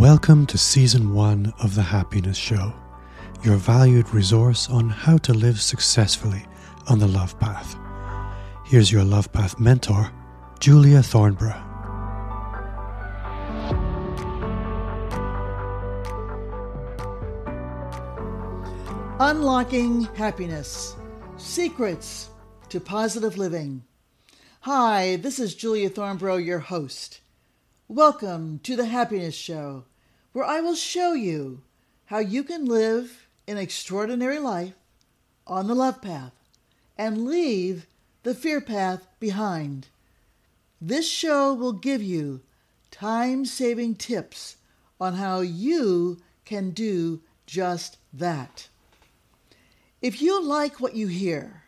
Welcome to Season 1 of The Happiness Show, your valued resource on how to live successfully on the love path. Here's your love path mentor, Julia Thornborough. Unlocking Happiness Secrets to Positive Living. Hi, this is Julia Thornborough, your host. Welcome to the Happiness Show, where I will show you how you can live an extraordinary life on the love path and leave the fear path behind. This show will give you time saving tips on how you can do just that. If you like what you hear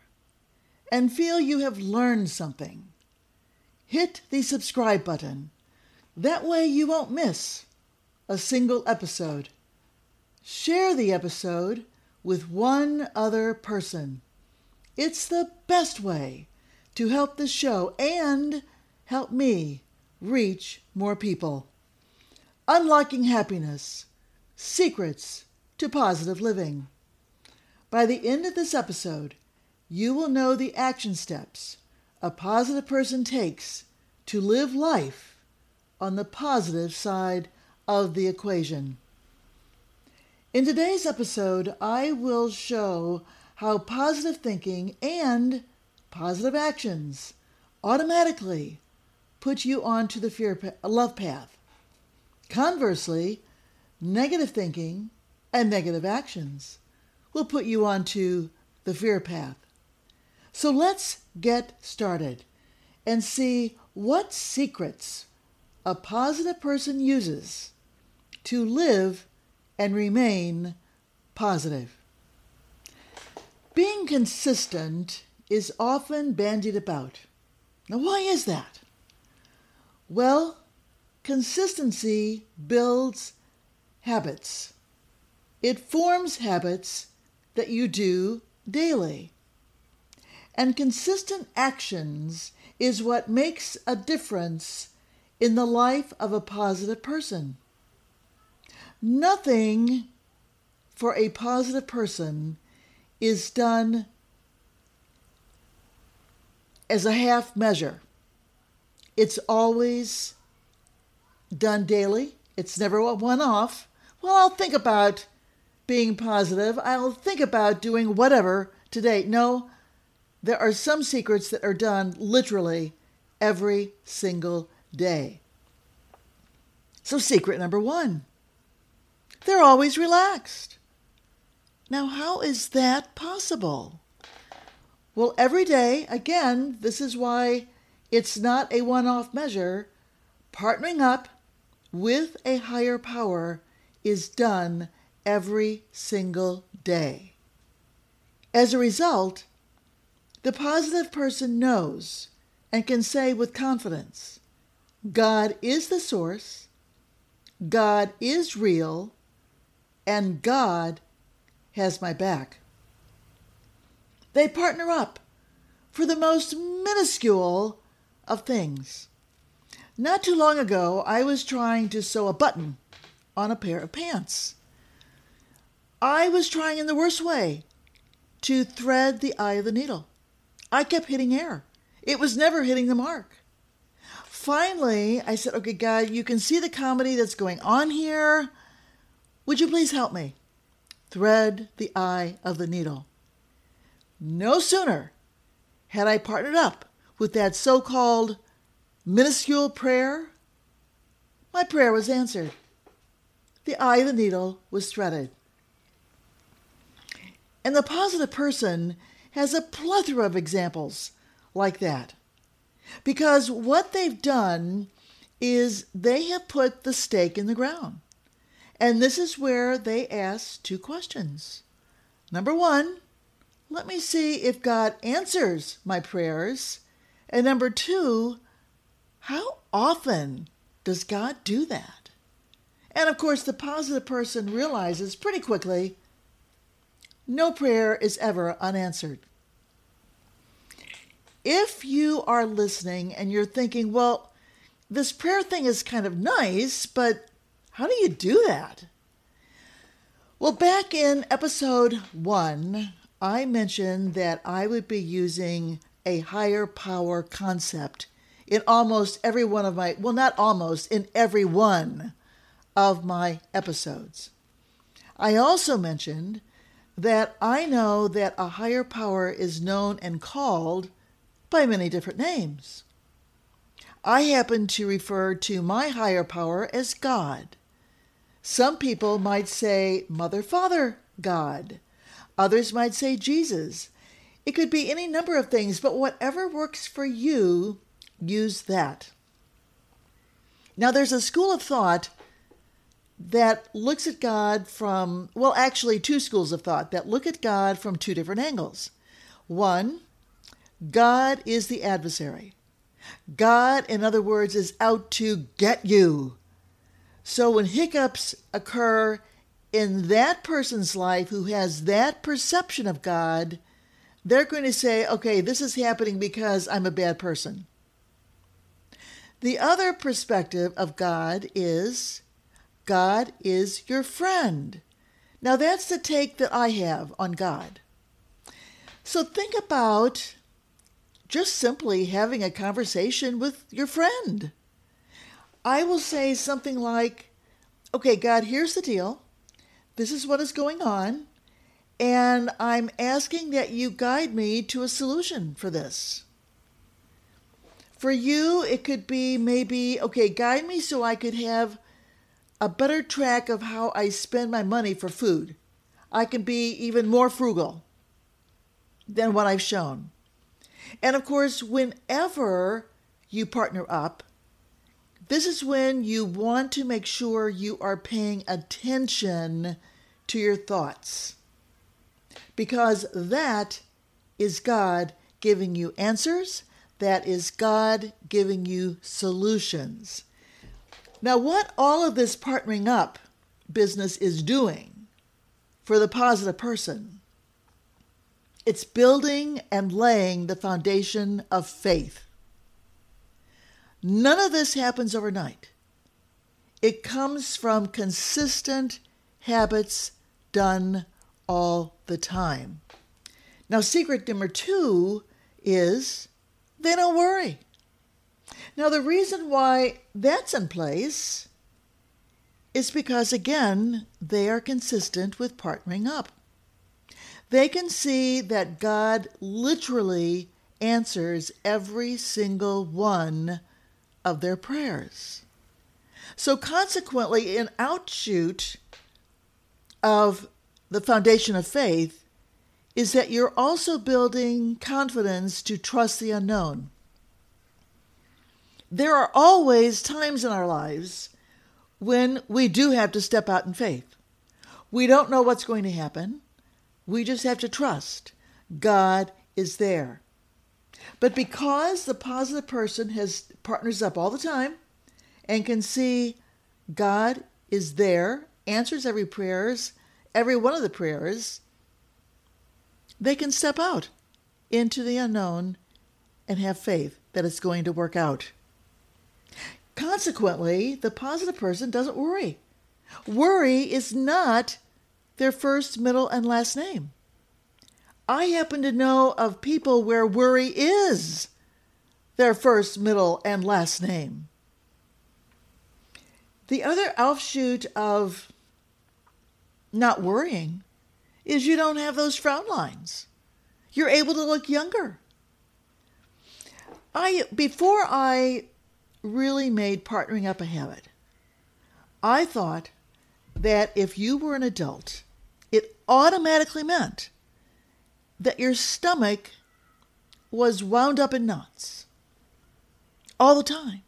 and feel you have learned something, hit the subscribe button. That way you won't miss a single episode. Share the episode with one other person. It's the best way to help the show and help me reach more people. Unlocking Happiness Secrets to Positive Living. By the end of this episode, you will know the action steps a positive person takes to live life on the positive side of the equation. In today's episode, I will show how positive thinking and positive actions automatically put you onto the fear pa- love path. Conversely, negative thinking and negative actions will put you onto the fear path. So let's get started and see what secrets a positive person uses to live and remain positive. Being consistent is often bandied about. Now, why is that? Well, consistency builds habits. It forms habits that you do daily. And consistent actions is what makes a difference in the life of a positive person. Nothing for a positive person is done as a half measure. It's always done daily. It's never a one off. Well, I'll think about being positive. I'll think about doing whatever today. No, there are some secrets that are done literally every single day. So, secret number one they're always relaxed. Now, how is that possible? Well, every day, again, this is why it's not a one off measure. Partnering up with a higher power is done every single day. As a result, the positive person knows and can say with confidence God is the source, God is real, and God has my back. They partner up for the most minuscule of things. Not too long ago, I was trying to sew a button on a pair of pants. I was trying in the worst way to thread the eye of the needle. I kept hitting air, it was never hitting the mark. Finally, I said, Okay, God, you can see the comedy that's going on here. Would you please help me? Thread the eye of the needle. No sooner had I partnered up with that so called minuscule prayer, my prayer was answered. The eye of the needle was threaded. And the positive person has a plethora of examples like that. Because what they've done is they have put the stake in the ground. And this is where they ask two questions. Number one, let me see if God answers my prayers. And number two, how often does God do that? And of course, the positive person realizes pretty quickly no prayer is ever unanswered. If you are listening and you're thinking, well, this prayer thing is kind of nice, but How do you do that? Well, back in episode one, I mentioned that I would be using a higher power concept in almost every one of my, well, not almost, in every one of my episodes. I also mentioned that I know that a higher power is known and called by many different names. I happen to refer to my higher power as God. Some people might say Mother, Father, God. Others might say Jesus. It could be any number of things, but whatever works for you, use that. Now, there's a school of thought that looks at God from, well, actually, two schools of thought that look at God from two different angles. One, God is the adversary. God, in other words, is out to get you. So when hiccups occur in that person's life who has that perception of God, they're going to say, okay, this is happening because I'm a bad person. The other perspective of God is God is your friend. Now, that's the take that I have on God. So think about just simply having a conversation with your friend. I will say something like, Okay, God, here's the deal. This is what is going on. And I'm asking that you guide me to a solution for this. For you, it could be maybe, okay, guide me so I could have a better track of how I spend my money for food. I can be even more frugal than what I've shown. And of course, whenever you partner up, this is when you want to make sure you are paying attention to your thoughts. Because that is God giving you answers, that is God giving you solutions. Now, what all of this partnering up business is doing for the positive person, it's building and laying the foundation of faith. None of this happens overnight. It comes from consistent habits done all the time. Now, secret number two is they don't worry. Now, the reason why that's in place is because, again, they are consistent with partnering up. They can see that God literally answers every single one of their prayers. So, consequently, an outshoot of the foundation of faith is that you're also building confidence to trust the unknown there are always times in our lives when we do have to step out in faith. We don't know what's going to happen. We just have to trust God is there. But because the positive person has partners up all the time and can see God is there, answers every prayers, every one of the prayers, they can step out into the unknown and have faith that it's going to work out. Consequently, the positive person doesn't worry. Worry is not their first, middle, and last name. I happen to know of people where worry is their first, middle, and last name. The other offshoot of not worrying is you don't have those frown lines. You're able to look younger. I before I really made partnering up a habit. I thought that if you were an adult, it automatically meant that your stomach was wound up in knots all the time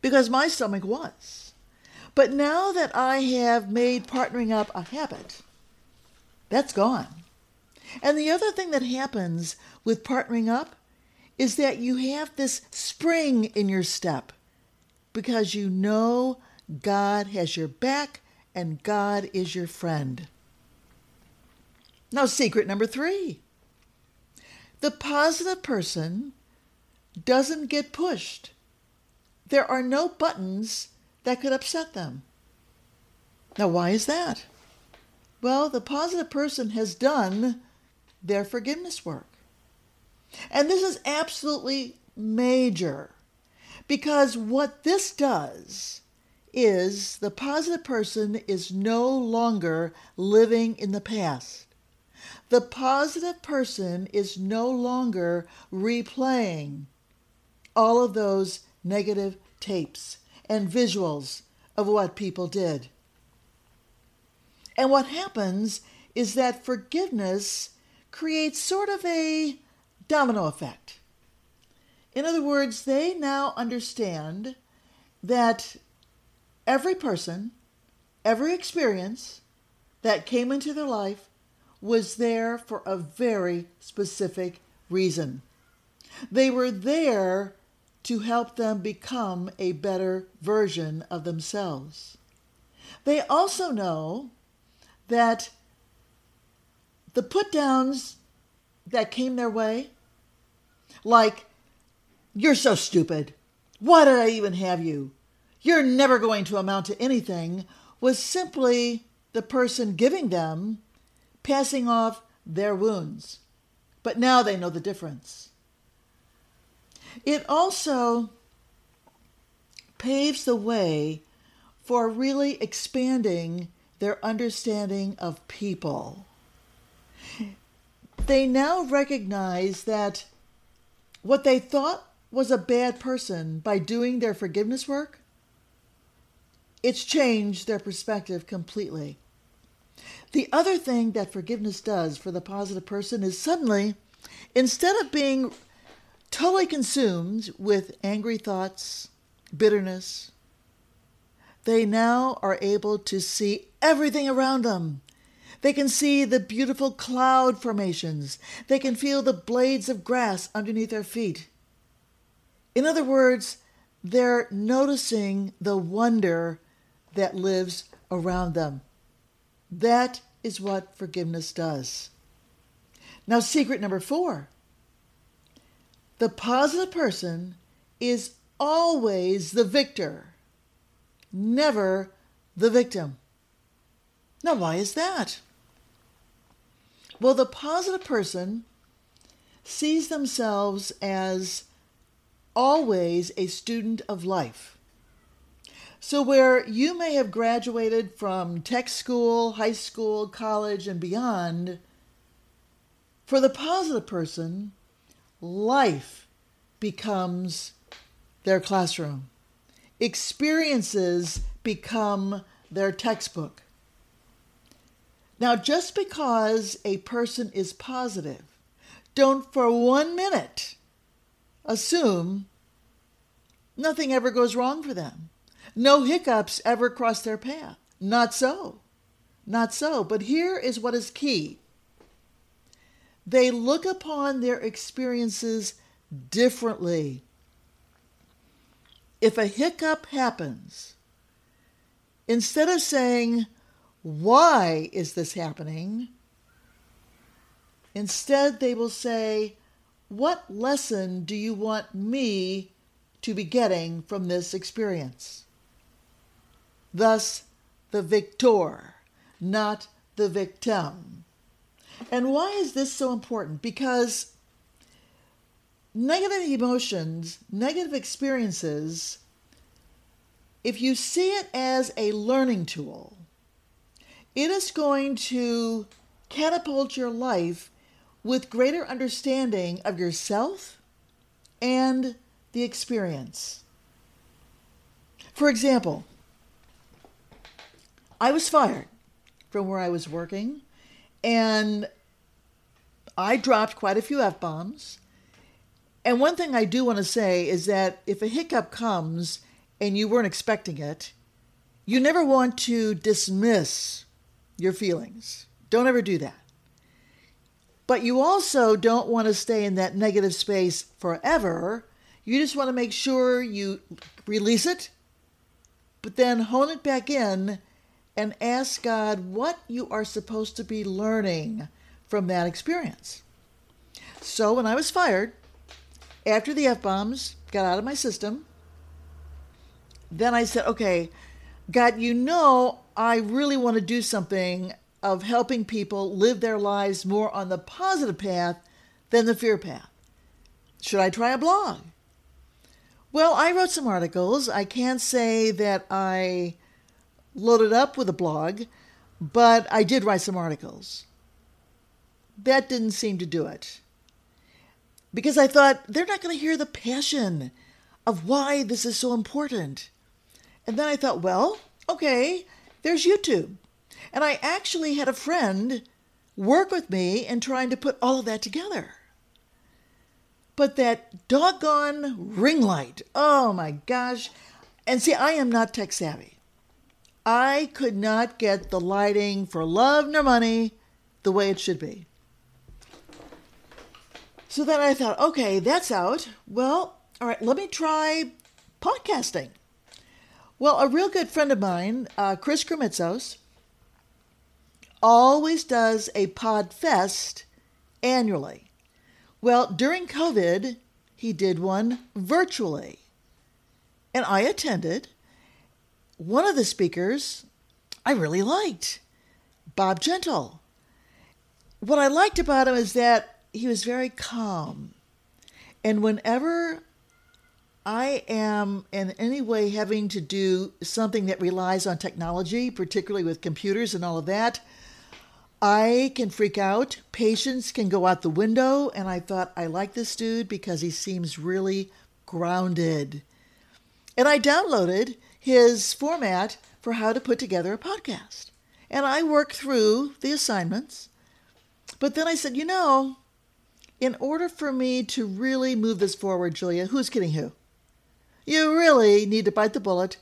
because my stomach was. But now that I have made partnering up a habit, that's gone. And the other thing that happens with partnering up is that you have this spring in your step because you know God has your back and God is your friend. Now, secret number three the positive person doesn't get pushed. There are no buttons that could upset them. Now, why is that? Well, the positive person has done their forgiveness work. And this is absolutely major because what this does is the positive person is no longer living in the past. The positive person is no longer replaying all of those negative tapes and visuals of what people did. And what happens is that forgiveness creates sort of a domino effect. In other words, they now understand that every person, every experience that came into their life was there for a very specific reason. They were there to help them become a better version of themselves. They also know that the put downs that came their way, like, you're so stupid. Why did I even have you? You're never going to amount to anything, was simply the person giving them passing off their wounds. But now they know the difference. It also paves the way for really expanding their understanding of people. They now recognize that what they thought was a bad person by doing their forgiveness work, it's changed their perspective completely. The other thing that forgiveness does for the positive person is suddenly, instead of being totally consumed with angry thoughts, bitterness, they now are able to see everything around them. They can see the beautiful cloud formations. They can feel the blades of grass underneath their feet. In other words, they're noticing the wonder that lives around them. That is what forgiveness does. Now, secret number four the positive person is always the victor, never the victim. Now, why is that? Well, the positive person sees themselves as always a student of life. So, where you may have graduated from tech school, high school, college, and beyond, for the positive person, life becomes their classroom. Experiences become their textbook. Now, just because a person is positive, don't for one minute assume nothing ever goes wrong for them. No hiccups ever cross their path. Not so. Not so. But here is what is key they look upon their experiences differently. If a hiccup happens, instead of saying, Why is this happening? Instead, they will say, What lesson do you want me to be getting from this experience? Thus the victor, not the victim. And why is this so important? Because negative emotions, negative experiences, if you see it as a learning tool, it is going to catapult your life with greater understanding of yourself and the experience. For example, I was fired from where I was working, and I dropped quite a few F bombs. And one thing I do want to say is that if a hiccup comes and you weren't expecting it, you never want to dismiss your feelings. Don't ever do that. But you also don't want to stay in that negative space forever. You just want to make sure you release it, but then hone it back in and ask God what you are supposed to be learning from that experience. So when I was fired, after the F bombs got out of my system, then I said, okay, God, you know I really want to do something of helping people live their lives more on the positive path than the fear path. Should I try a blog? Well, I wrote some articles. I can't say that I loaded up with a blog, but I did write some articles. That didn't seem to do it. Because I thought they're not going to hear the passion of why this is so important. And then I thought, well, okay, there's YouTube. And I actually had a friend work with me in trying to put all of that together. But that doggone ring light, oh my gosh. And see, I am not tech savvy. I could not get the lighting for love nor money the way it should be. So then I thought, okay, that's out. Well, all right, let me try podcasting. Well, a real good friend of mine, uh, Chris Krimitsos, always does a pod fest annually. Well, during COVID, he did one virtually. And I attended. One of the speakers I really liked, Bob Gentle. What I liked about him is that he was very calm. And whenever I am in any way having to do something that relies on technology, particularly with computers and all of that, I can freak out. Patience can go out the window. And I thought, I like this dude because he seems really grounded. And I downloaded his format for how to put together a podcast. And I worked through the assignments. But then I said, you know, in order for me to really move this forward, Julia, who's kidding who? You really need to bite the bullet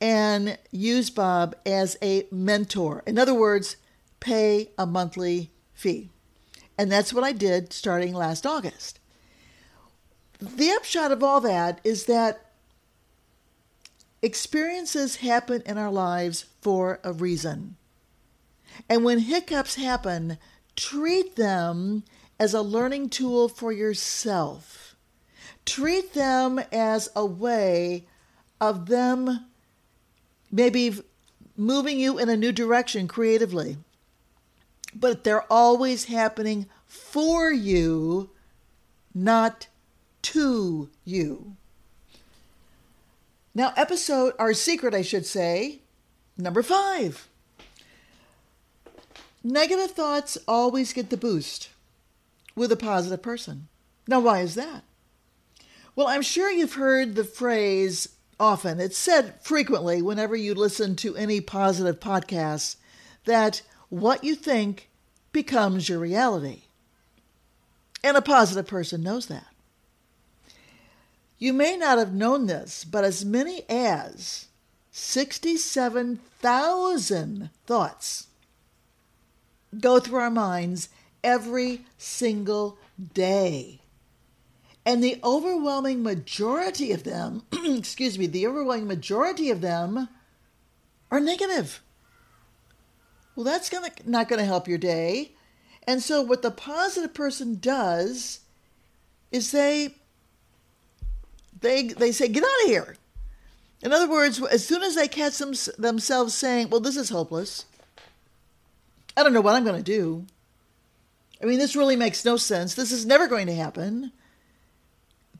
and use Bob as a mentor. In other words, pay a monthly fee. And that's what I did starting last August. The upshot of all that is that experiences happen in our lives for a reason. And when hiccups happen, treat them as a learning tool for yourself treat them as a way of them maybe moving you in a new direction creatively. But they're always happening for you, not to you. Now, episode, our secret, I should say, number five. Negative thoughts always get the boost with a positive person. Now, why is that? Well, I'm sure you've heard the phrase often. It's said frequently whenever you listen to any positive podcasts that what you think becomes your reality. And a positive person knows that. You may not have known this, but as many as 67,000 thoughts go through our minds every single day. And the overwhelming majority of them, excuse me, the overwhelming majority of them are negative. Well, that's gonna, not going to help your day. And so, what the positive person does is they they they say, "Get out of here." In other words, as soon as they catch them, themselves saying, "Well, this is hopeless. I don't know what I'm going to do. I mean, this really makes no sense. This is never going to happen."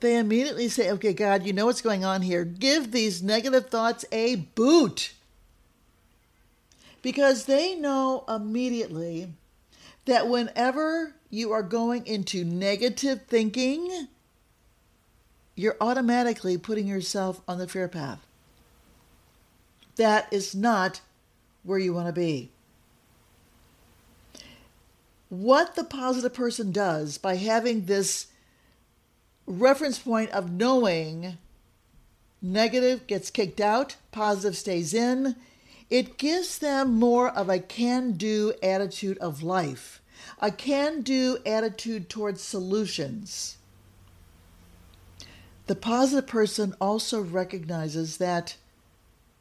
they immediately say, okay, God, you know what's going on here. Give these negative thoughts a boot. Because they know immediately that whenever you are going into negative thinking, you're automatically putting yourself on the fear path. That is not where you want to be. What the positive person does by having this reference point of knowing negative gets kicked out, positive stays in. It gives them more of a can do attitude of life, a can do attitude towards solutions. The positive person also recognizes that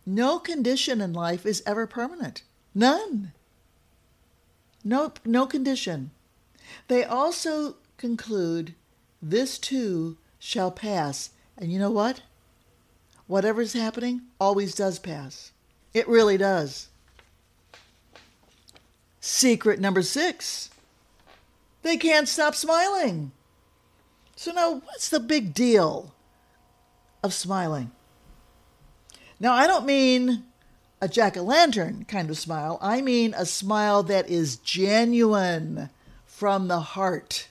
no condition in life is ever permanent. None. No, no condition. They also conclude this too shall pass. And you know what? Whatever's happening always does pass. It really does. Secret number six they can't stop smiling. So, now what's the big deal of smiling? Now, I don't mean a jack o' lantern kind of smile, I mean a smile that is genuine from the heart.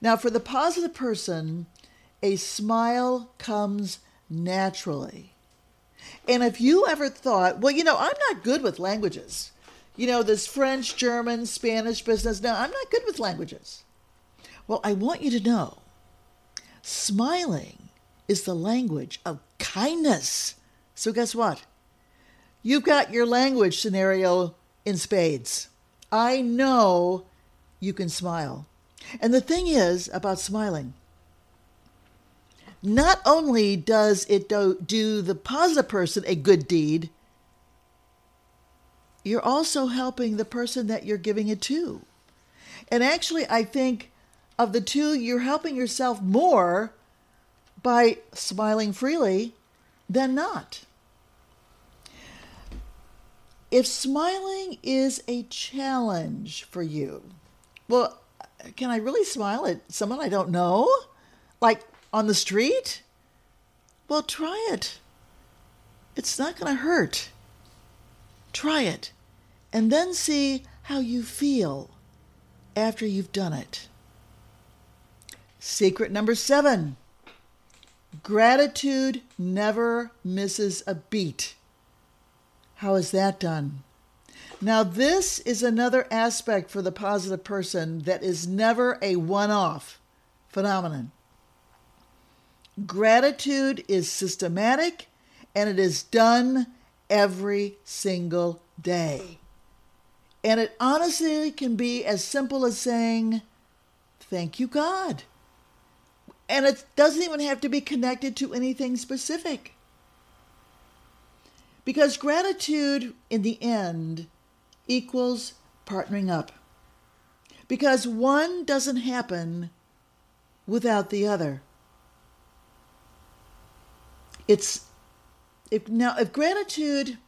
Now, for the positive person, a smile comes naturally. And if you ever thought, well, you know, I'm not good with languages, you know, this French, German, Spanish business, no, I'm not good with languages. Well, I want you to know smiling is the language of kindness. So, guess what? You've got your language scenario in spades. I know you can smile. And the thing is about smiling, not only does it do, do the positive person a good deed, you're also helping the person that you're giving it to. And actually, I think of the two, you're helping yourself more by smiling freely than not. If smiling is a challenge for you, well, can I really smile at someone I don't know? Like on the street? Well, try it. It's not going to hurt. Try it. And then see how you feel after you've done it. Secret number seven gratitude never misses a beat. How is that done? Now, this is another aspect for the positive person that is never a one off phenomenon. Gratitude is systematic and it is done every single day. And it honestly can be as simple as saying, Thank you, God. And it doesn't even have to be connected to anything specific. Because gratitude, in the end, equals partnering up. Because one doesn't happen without the other. It's if now if gratitude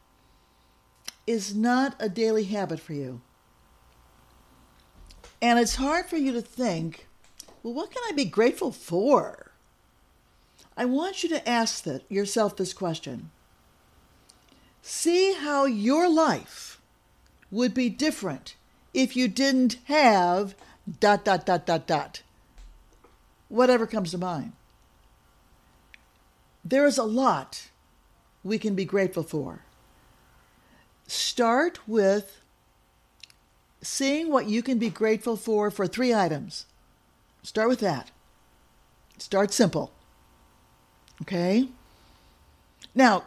is not a daily habit for you, and it's hard for you to think, well, what can I be grateful for? I want you to ask yourself this question. See how your life would be different if you didn't have dot, dot, dot, dot, dot. Whatever comes to mind. There is a lot we can be grateful for. Start with seeing what you can be grateful for for three items. Start with that. Start simple. Okay? Now,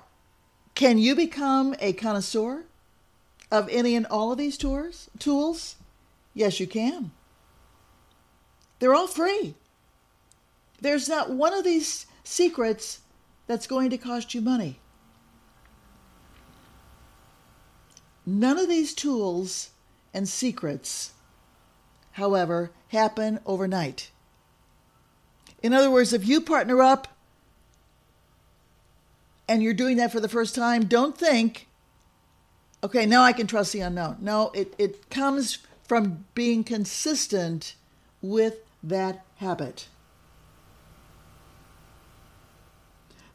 can you become a connoisseur of any and all of these tours, tools? Yes, you can. They're all free. There's not one of these secrets that's going to cost you money. None of these tools and secrets, however, happen overnight. In other words, if you partner up and you're doing that for the first time, don't think, okay, now I can trust the unknown. No, it, it comes from being consistent with that habit.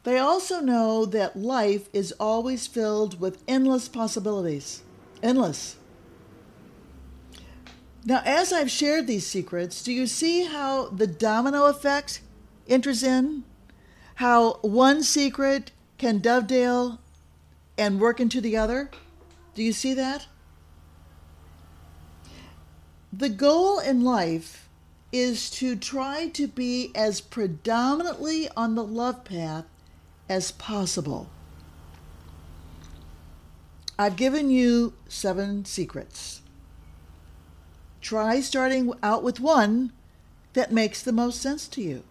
They also know that life is always filled with endless possibilities. Endless. Now, as I've shared these secrets, do you see how the domino effect enters in? How one secret can dovetail and work into the other? Do you see that? The goal in life is to try to be as predominantly on the love path as possible. I've given you seven secrets. Try starting out with one that makes the most sense to you.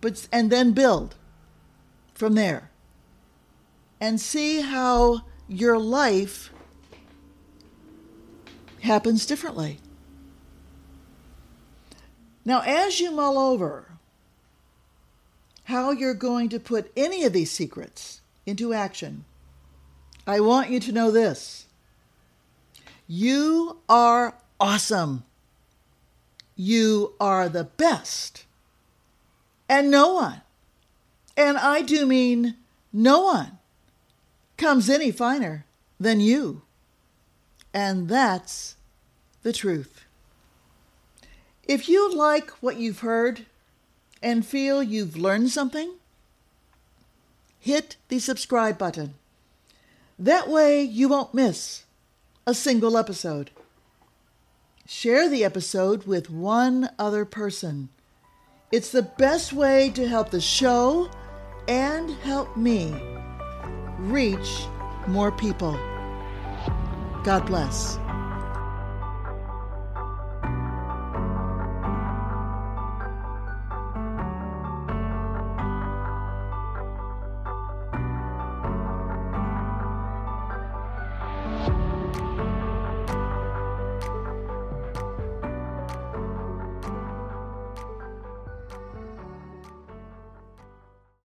But and then build from there. And see how your life happens differently. Now, as you mull over how you're going to put any of these secrets into action, I want you to know this. You are awesome. You are the best. And no one, and I do mean no one, comes any finer than you. And that's the truth. If you like what you've heard and feel you've learned something, hit the subscribe button. That way you won't miss a single episode. Share the episode with one other person. It's the best way to help the show and help me reach more people. God bless.